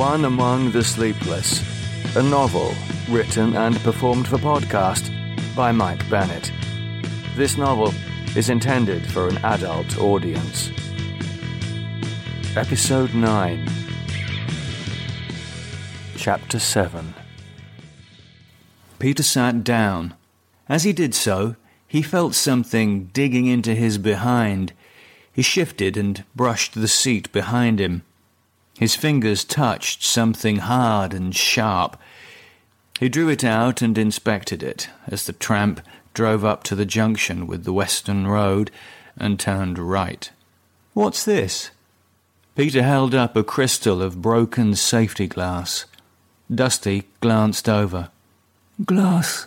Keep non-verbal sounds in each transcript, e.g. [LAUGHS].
One Among the Sleepless, a novel written and performed for podcast by Mike Bennett. This novel is intended for an adult audience. Episode 9, Chapter 7. Peter sat down. As he did so, he felt something digging into his behind. He shifted and brushed the seat behind him. His fingers touched something hard and sharp. He drew it out and inspected it as the tramp drove up to the junction with the Western Road and turned right. What's this? Peter held up a crystal of broken safety glass. Dusty glanced over. Glass.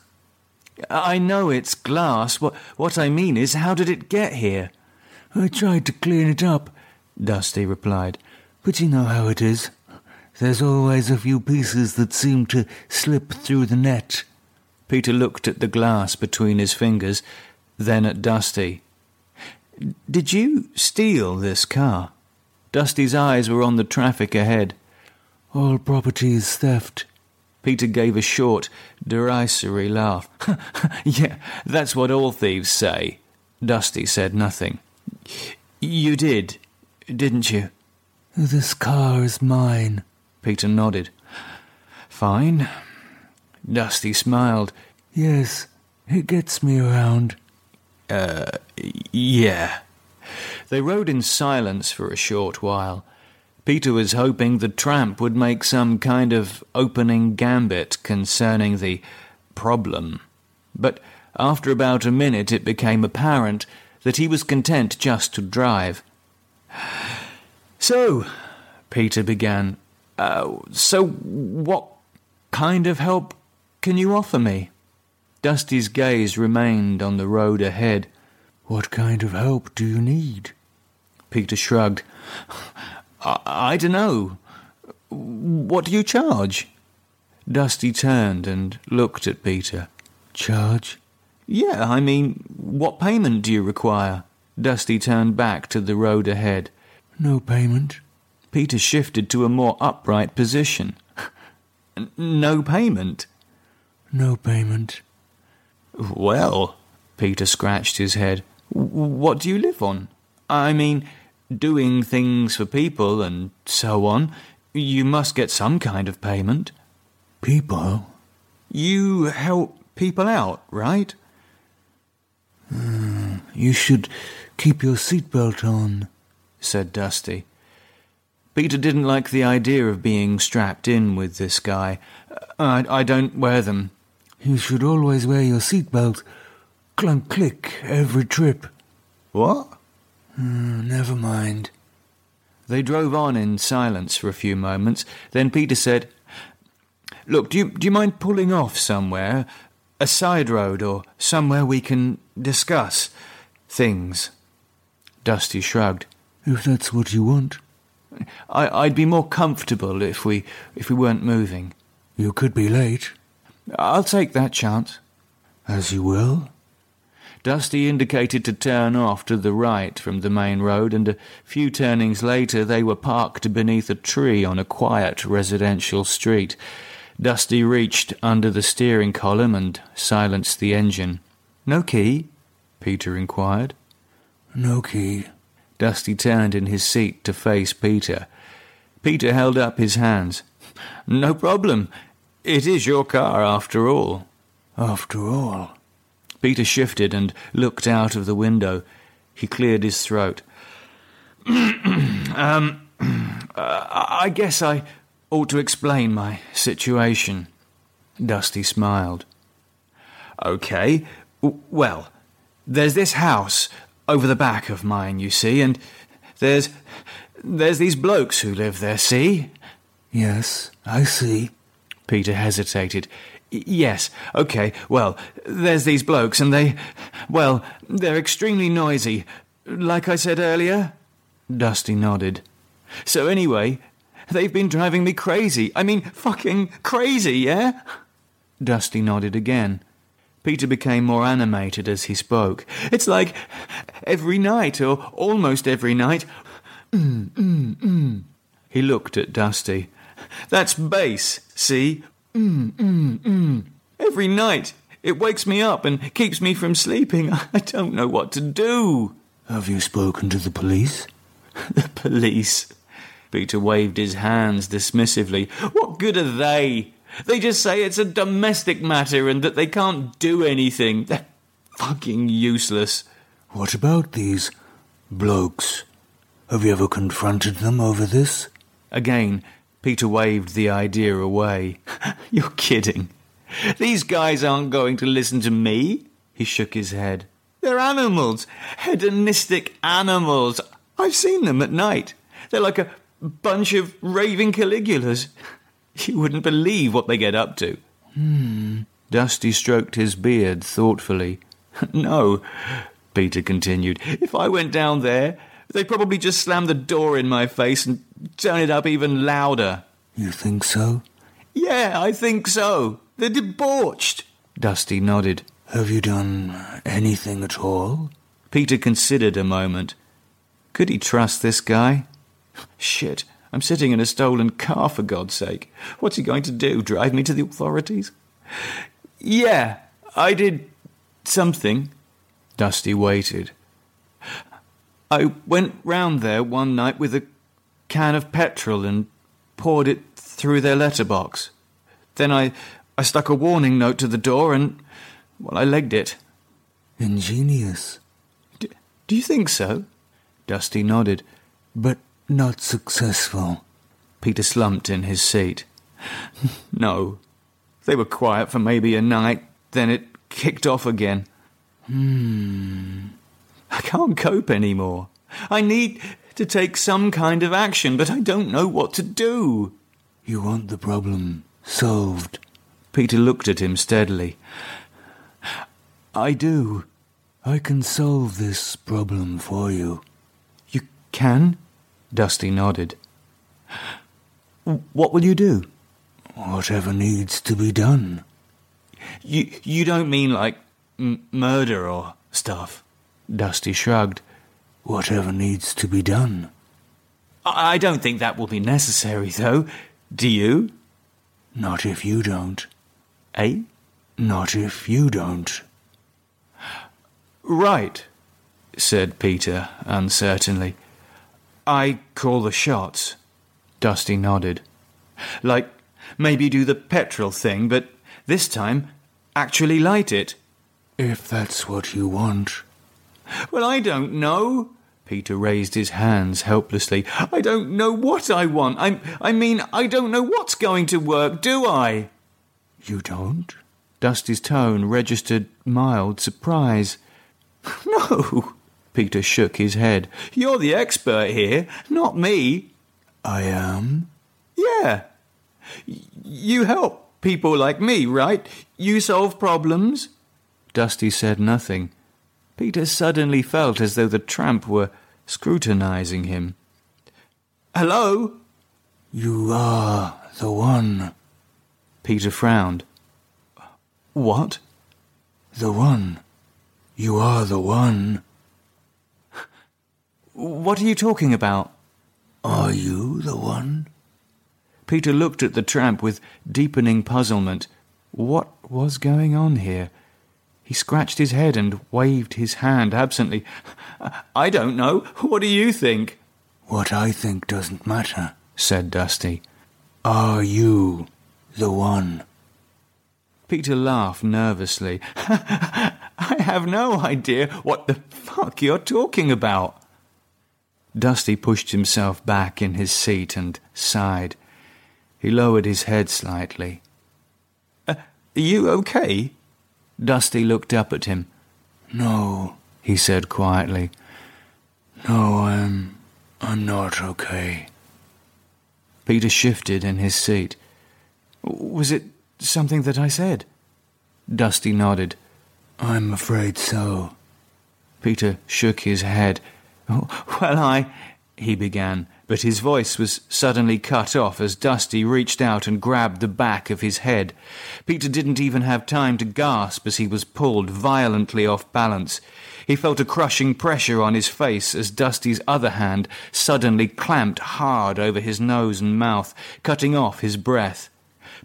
I know it's glass. What, what I mean is, how did it get here? I tried to clean it up, Dusty replied. But you know how it is. There's always a few pieces that seem to slip through the net. Peter looked at the glass between his fingers, then at Dusty. Did you steal this car? Dusty's eyes were on the traffic ahead. All property is theft. Peter gave a short, derisory laugh. [LAUGHS] yeah, that's what all thieves say. Dusty said nothing. You did, didn't you? This car is mine. Peter nodded. Fine. Dusty smiled. Yes, it gets me around. Uh, yeah. They rode in silence for a short while. Peter was hoping the tramp would make some kind of opening gambit concerning the problem. But after about a minute it became apparent that he was content just to drive. So, Peter began, uh, so what kind of help can you offer me? Dusty's gaze remained on the road ahead. What kind of help do you need? Peter shrugged. I, I don't know. What do you charge? Dusty turned and looked at Peter. Charge? Yeah, I mean, what payment do you require? Dusty turned back to the road ahead. No payment. Peter shifted to a more upright position. no payment? No payment. Well, Peter scratched his head. What do you live on? I mean, doing things for people and so on. You must get some kind of payment. People? You help people out, right? Mm, you should keep your seatbelt on, said Dusty. Peter didn't like the idea of being strapped in with this guy. I, I don't wear them. You should always wear your seatbelt. Clunk click every trip. What? Mm, never mind. They drove on in silence for a few moments. Then Peter said, Look, do you, do you mind pulling off somewhere? A side road or somewhere we can discuss things? Dusty shrugged. If that's what you want. I, I'd be more comfortable if we if we weren't moving. You could be late. I'll take that chance. As you will. Dusty indicated to turn off to the right from the main road, and a few turnings later they were parked beneath a tree on a quiet residential street. Dusty reached under the steering column and silenced the engine. No key? Peter inquired. No key. Dusty turned in his seat to face Peter. Peter held up his hands. No problem. It is your car, after all. After all. Peter shifted and looked out of the window. He cleared his throat. [CLEARS THROAT] um, [CLEARS THROAT] uh, I guess I ought to explain my situation. Dusty smiled. Okay, well, there's this house over the back of mine, you see, and there's there's these blokes who live there, see? Yes, I see. Peter hesitated. Yes, okay, well, there's these blokes, and they. Well, they're extremely noisy. Like I said earlier? Dusty nodded. So, anyway, they've been driving me crazy. I mean, fucking crazy, yeah? Dusty nodded again. Peter became more animated as he spoke. It's like every night, or almost every night. [CLEARS THROAT] Mm, mm, mm. He looked at Dusty. That's bass, see? Mm, mm, mm. Every night. It wakes me up and keeps me from sleeping. [LAUGHS] I don't know what to do. Have you spoken to the police? [LAUGHS] the police? Peter waved his hands dismissively. What good are they? They just say it's a domestic matter and that they can't do anything. They're fucking useless. What about these blokes? Have you ever confronted them over this? Again, Peter waved the idea away. [LAUGHS] You're kidding. These guys aren't going to listen to me. He shook his head. They're animals. Hedonistic animals. I've seen them at night. They're like a bunch of raving Caligulas. You wouldn't believe what they get up to. Hmm. Dusty stroked his beard thoughtfully. [LAUGHS] No, Peter continued. If I went down there, they'd probably just slam the door in my face and turn it up even louder. You think so? Yeah, I think so. They're debauched. Dusty nodded. Have you done anything at all? Peter considered a moment. Could he trust this guy? [LAUGHS] Shit, I'm sitting in a stolen car, for God's sake. What's he going to do? Drive me to the authorities? Yeah, I did something. Dusty waited. I went round there one night with a can of petrol and poured it through their letterbox. Then I, I stuck a warning note to the door and, well, I legged it. Ingenious. D- do you think so? Dusty nodded. But not successful. Peter slumped in his seat. [LAUGHS] no. They were quiet for maybe a night, then it kicked off again. Hmm. I can't cope anymore. I need to take some kind of action, but I don't know what to do. You want the problem solved? Peter looked at him steadily. I do. I can solve this problem for you. You can? Dusty nodded. What will you do? Whatever needs to be done. You you don't mean like m- murder or stuff? Dusty shrugged. Whatever needs to be done. I, I don't think that will be necessary, though. Do you? Not if you don't. Eh? Not if you don't. Right, said Peter uncertainly. I call the shots. Dusty nodded. Like, maybe do the petrol thing, but this time actually light it. If that's what you want. Well, I don't know. Peter raised his hands helplessly. I don't know what I want. I, I mean, I don't know what's going to work, do I? You don't? Dusty's tone registered mild surprise. [LAUGHS] No, Peter shook his head. You're the expert here, not me. I am? Yeah. You help people like me, right? You solve problems? Dusty said nothing. Peter suddenly felt as though the tramp were scrutinizing him. Hello? You are the one. Peter frowned. What? The one. You are the one. What are you talking about? Are you the one? Peter looked at the tramp with deepening puzzlement. What was going on here? He scratched his head and waved his hand absently. I don't know. What do you think? What I think doesn't matter, said Dusty. Are you the one? Peter laughed nervously. [LAUGHS] I have no idea what the fuck you're talking about. Dusty pushed himself back in his seat and sighed. He lowered his head slightly. Uh, are you okay? Dusty looked up at him. No, he said quietly. No, I'm. I'm not okay. Peter shifted in his seat. Was it something that I said? Dusty nodded. I'm afraid so. Peter shook his head. [LAUGHS] Well, I. he began, but his voice was suddenly cut off as Dusty reached out and grabbed the back of his head. Peter didn't even have time to gasp as he was pulled violently off balance. He felt a crushing pressure on his face as Dusty's other hand suddenly clamped hard over his nose and mouth, cutting off his breath.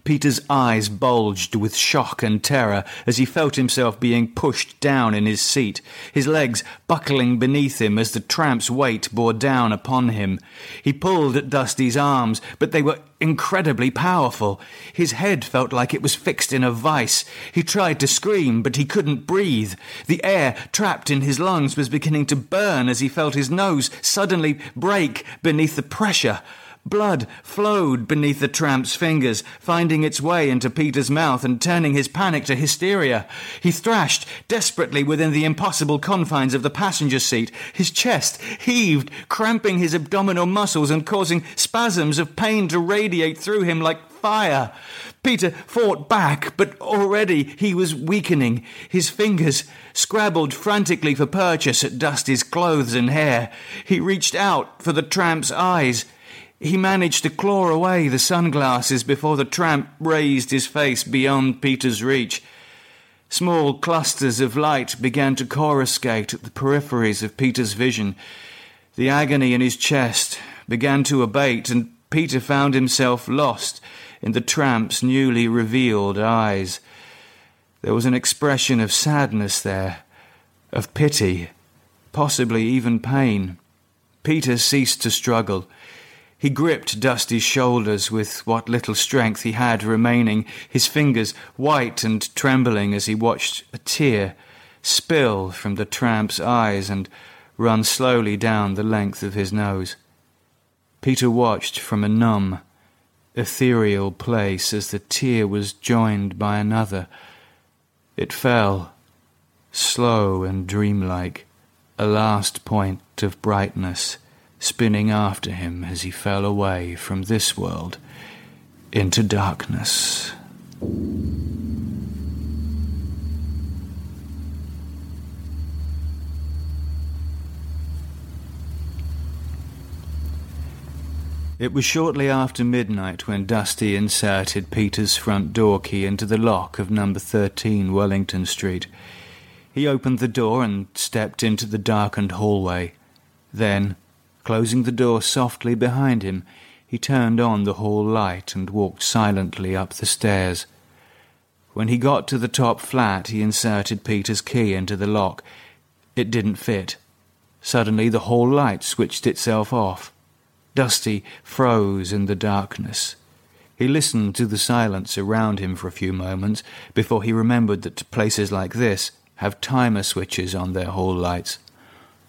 Peter's eyes bulged with shock and terror as he felt himself being pushed down in his seat, his legs buckling beneath him as the tramp's weight bore down upon him. He pulled at Dusty's arms, but they were incredibly powerful. His head felt like it was fixed in a vice. He tried to scream, but he couldn't breathe. The air trapped in his lungs was beginning to burn as he felt his nose suddenly break beneath the pressure. Blood flowed beneath the tramp's fingers, finding its way into Peter's mouth and turning his panic to hysteria. He thrashed desperately within the impossible confines of the passenger seat. His chest heaved, cramping his abdominal muscles and causing spasms of pain to radiate through him like fire. Peter fought back, but already he was weakening. His fingers scrabbled frantically for purchase at Dusty's clothes and hair. He reached out for the tramp's eyes. He managed to claw away the sunglasses before the tramp raised his face beyond Peter's reach. Small clusters of light began to coruscate at the peripheries of Peter's vision. The agony in his chest began to abate, and Peter found himself lost in the tramp's newly revealed eyes. There was an expression of sadness there, of pity, possibly even pain. Peter ceased to struggle. He gripped Dusty's shoulders with what little strength he had remaining, his fingers white and trembling as he watched a tear spill from the tramp's eyes and run slowly down the length of his nose. Peter watched from a numb, ethereal place as the tear was joined by another. It fell, slow and dreamlike, a last point of brightness spinning after him as he fell away from this world into darkness. It was shortly after midnight when Dusty inserted Peter's front door key into the lock of number 13 Wellington Street. He opened the door and stepped into the darkened hallway. Then, Closing the door softly behind him, he turned on the hall light and walked silently up the stairs. When he got to the top flat, he inserted Peter's key into the lock. It didn't fit. Suddenly, the hall light switched itself off. Dusty froze in the darkness. He listened to the silence around him for a few moments before he remembered that places like this have timer switches on their hall lights.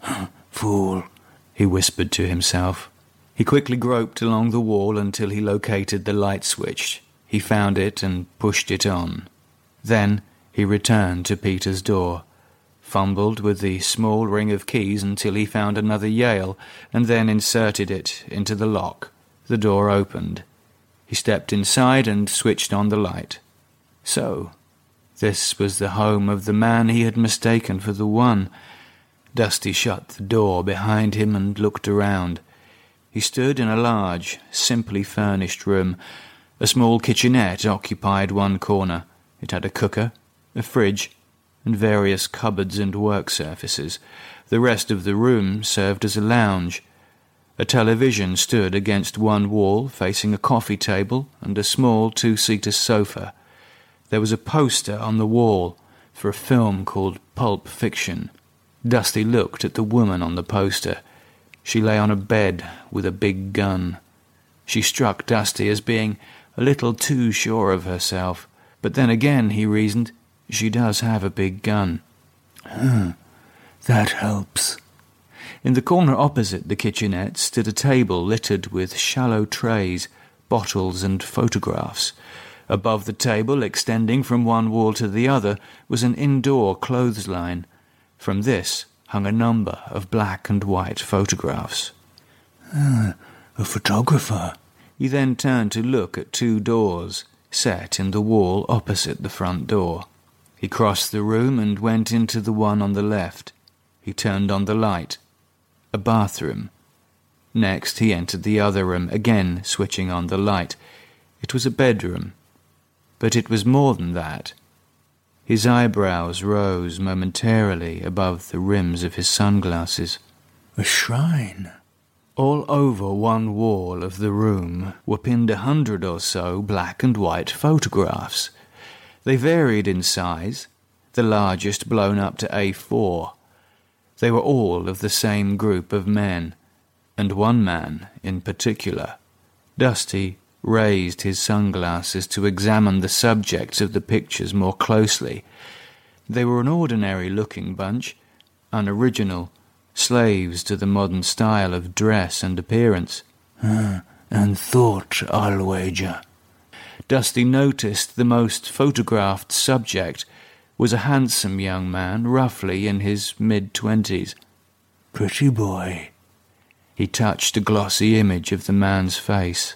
[LAUGHS] Fool, he whispered to himself. He quickly groped along the wall until he located the light switch. He found it and pushed it on. Then he returned to Peter's door, fumbled with the small ring of keys until he found another Yale, and then inserted it into the lock. The door opened. He stepped inside and switched on the light. So, this was the home of the man he had mistaken for the one Dusty shut the door behind him and looked around. He stood in a large, simply furnished room. A small kitchenette occupied one corner. It had a cooker, a fridge, and various cupboards and work surfaces. The rest of the room served as a lounge. A television stood against one wall, facing a coffee table and a small two seater sofa. There was a poster on the wall for a film called Pulp Fiction. Dusty looked at the woman on the poster. She lay on a bed with a big gun. She struck Dusty as being a little too sure of herself, but then again, he reasoned, she does have a big gun. Huh, that helps. In the corner opposite the kitchenette stood a table littered with shallow trays, bottles, and photographs. Above the table, extending from one wall to the other, was an indoor clothesline. From this hung a number of black and white photographs. Uh, a photographer. He then turned to look at two doors set in the wall opposite the front door. He crossed the room and went into the one on the left. He turned on the light. A bathroom. Next, he entered the other room, again switching on the light. It was a bedroom. But it was more than that. His eyebrows rose momentarily above the rims of his sunglasses. A shrine. All over one wall of the room were pinned a hundred or so black and white photographs. They varied in size, the largest blown up to A4. They were all of the same group of men, and one man in particular. Dusty raised his sunglasses to examine the subjects of the pictures more closely. They were an ordinary looking bunch, unoriginal, slaves to the modern style of dress and appearance. Uh, and thought, I'll wager. Dusty noticed the most photographed subject was a handsome young man, roughly in his mid twenties. Pretty boy. He touched a glossy image of the man's face.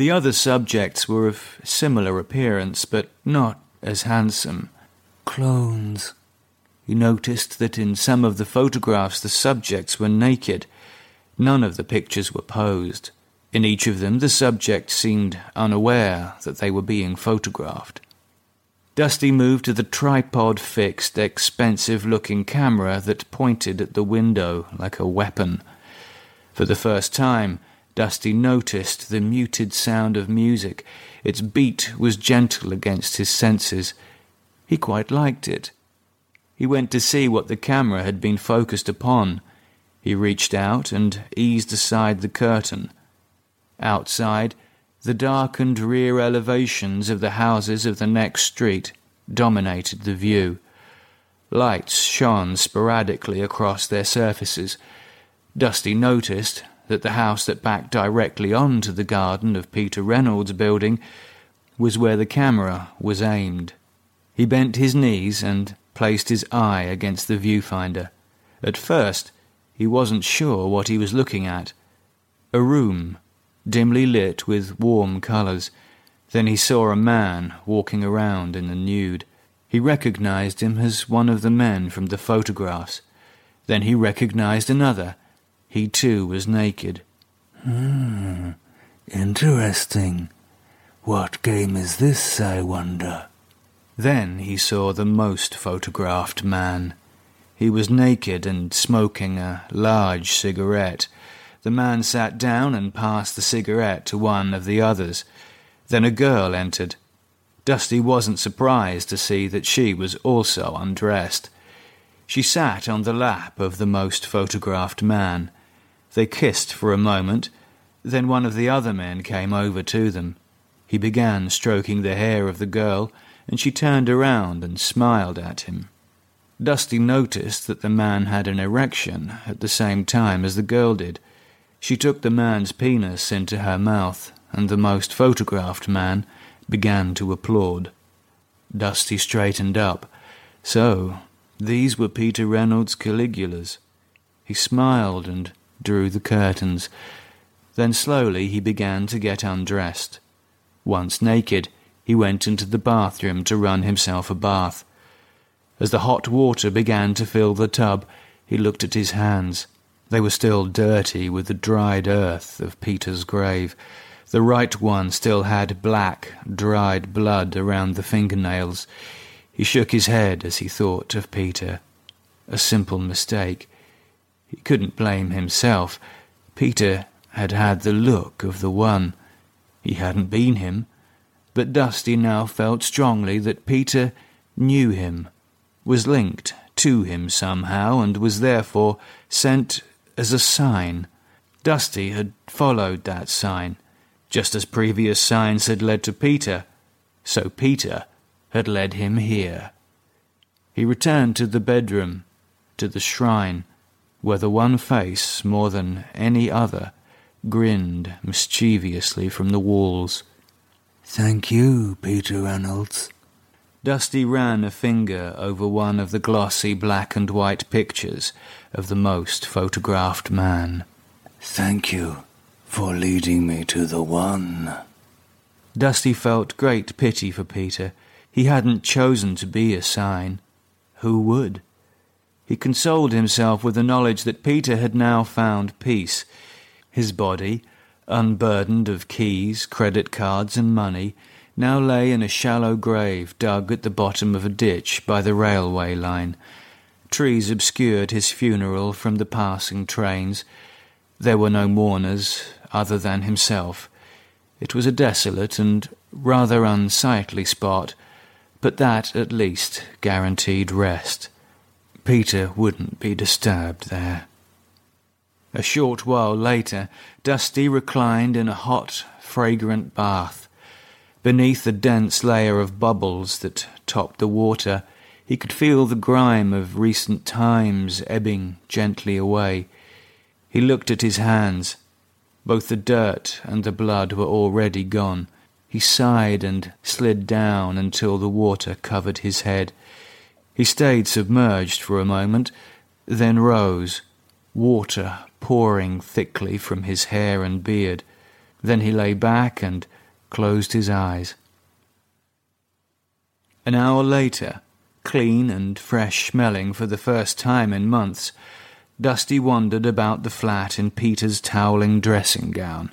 The other subjects were of similar appearance, but not as handsome. Clones. He noticed that in some of the photographs the subjects were naked. None of the pictures were posed. In each of them, the subject seemed unaware that they were being photographed. Dusty moved to the tripod fixed, expensive looking camera that pointed at the window like a weapon. For the first time, Dusty noticed the muted sound of music. Its beat was gentle against his senses. He quite liked it. He went to see what the camera had been focused upon. He reached out and eased aside the curtain. Outside, the darkened rear elevations of the houses of the next street dominated the view. Lights shone sporadically across their surfaces. Dusty noticed that the house that backed directly onto the garden of Peter Reynolds' building was where the camera was aimed. He bent his knees and placed his eye against the viewfinder. At first, he wasn't sure what he was looking at. A room dimly lit with warm colours. Then he saw a man walking around in the nude. He recognized him as one of the men from the photographs. Then he recognized another. He too was naked. Hmm, interesting. What game is this, I wonder? Then he saw the most photographed man. He was naked and smoking a large cigarette. The man sat down and passed the cigarette to one of the others. Then a girl entered. Dusty wasn't surprised to see that she was also undressed. She sat on the lap of the most photographed man. They kissed for a moment. Then one of the other men came over to them. He began stroking the hair of the girl, and she turned around and smiled at him. Dusty noticed that the man had an erection at the same time as the girl did. She took the man's penis into her mouth, and the most photographed man began to applaud. Dusty straightened up. So, these were Peter Reynolds' Caligulas. He smiled and drew the curtains. Then slowly he began to get undressed. Once naked, he went into the bathroom to run himself a bath. As the hot water began to fill the tub, he looked at his hands. They were still dirty with the dried earth of Peter's grave. The right one still had black, dried blood around the fingernails. He shook his head as he thought of Peter. A simple mistake. He couldn't blame himself. Peter had had the look of the one. He hadn't been him. But Dusty now felt strongly that Peter knew him was linked to him somehow and was therefore sent as a sign. Dusty had followed that sign, just as previous signs had led to Peter, so Peter had led him here. He returned to the bedroom, to the shrine, where the one face, more than any other, grinned mischievously from the walls. Thank you, Peter Reynolds. Dusty ran a finger over one of the glossy black and white pictures of the most photographed man. Thank you for leading me to the one. Dusty felt great pity for Peter. He hadn't chosen to be a sign. Who would? He consoled himself with the knowledge that Peter had now found peace. His body, unburdened of keys, credit cards, and money, now lay in a shallow grave dug at the bottom of a ditch by the railway line. Trees obscured his funeral from the passing trains. There were no mourners other than himself. It was a desolate and rather unsightly spot, but that at least guaranteed rest. Peter wouldn't be disturbed there. A short while later, Dusty reclined in a hot, fragrant bath. Beneath the dense layer of bubbles that topped the water, he could feel the grime of recent times ebbing gently away. He looked at his hands. Both the dirt and the blood were already gone. He sighed and slid down until the water covered his head. He stayed submerged for a moment, then rose, water pouring thickly from his hair and beard. Then he lay back and closed his eyes. An hour later, clean and fresh smelling for the first time in months, Dusty wandered about the flat in Peter's toweling dressing gown.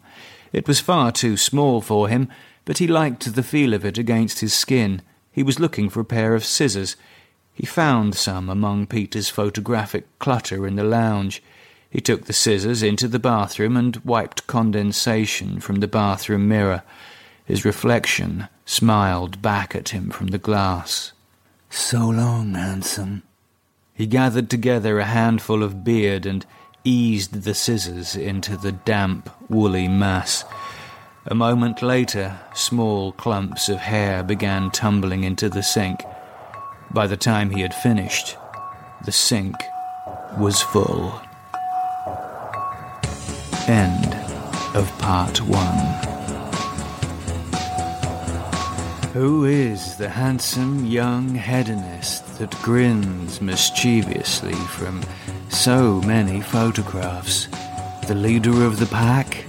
It was far too small for him, but he liked the feel of it against his skin. He was looking for a pair of scissors. He found some among Peter's photographic clutter in the lounge. He took the scissors into the bathroom and wiped condensation from the bathroom mirror. His reflection smiled back at him from the glass. So long, handsome. He gathered together a handful of beard and eased the scissors into the damp, woolly mass. A moment later, small clumps of hair began tumbling into the sink. By the time he had finished, the sink was full. End of part one. Who is the handsome young hedonist that grins mischievously from so many photographs? The leader of the pack?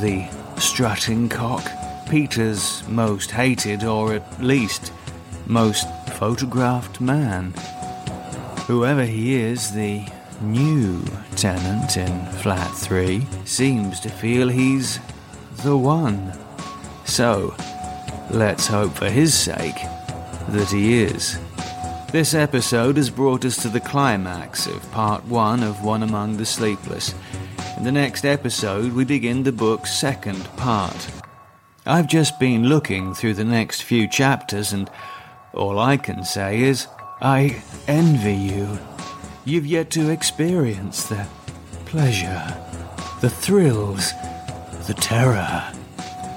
The strutting cock? Peter's most hated, or at least most photographed man? Whoever he is, the new tenant in flat 3 seems to feel he's the one. So, Let's hope for his sake that he is. This episode has brought us to the climax of part one of One Among the Sleepless. In the next episode, we begin the book's second part. I've just been looking through the next few chapters, and all I can say is, I envy you. You've yet to experience the pleasure, the thrills, the terror,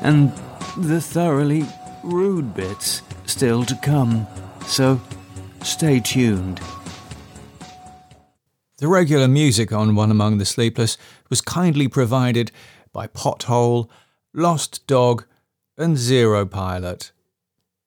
and the thoroughly rude bits still to come, so stay tuned. The regular music on One Among the Sleepless was kindly provided by Pothole, Lost Dog, and Zero Pilot.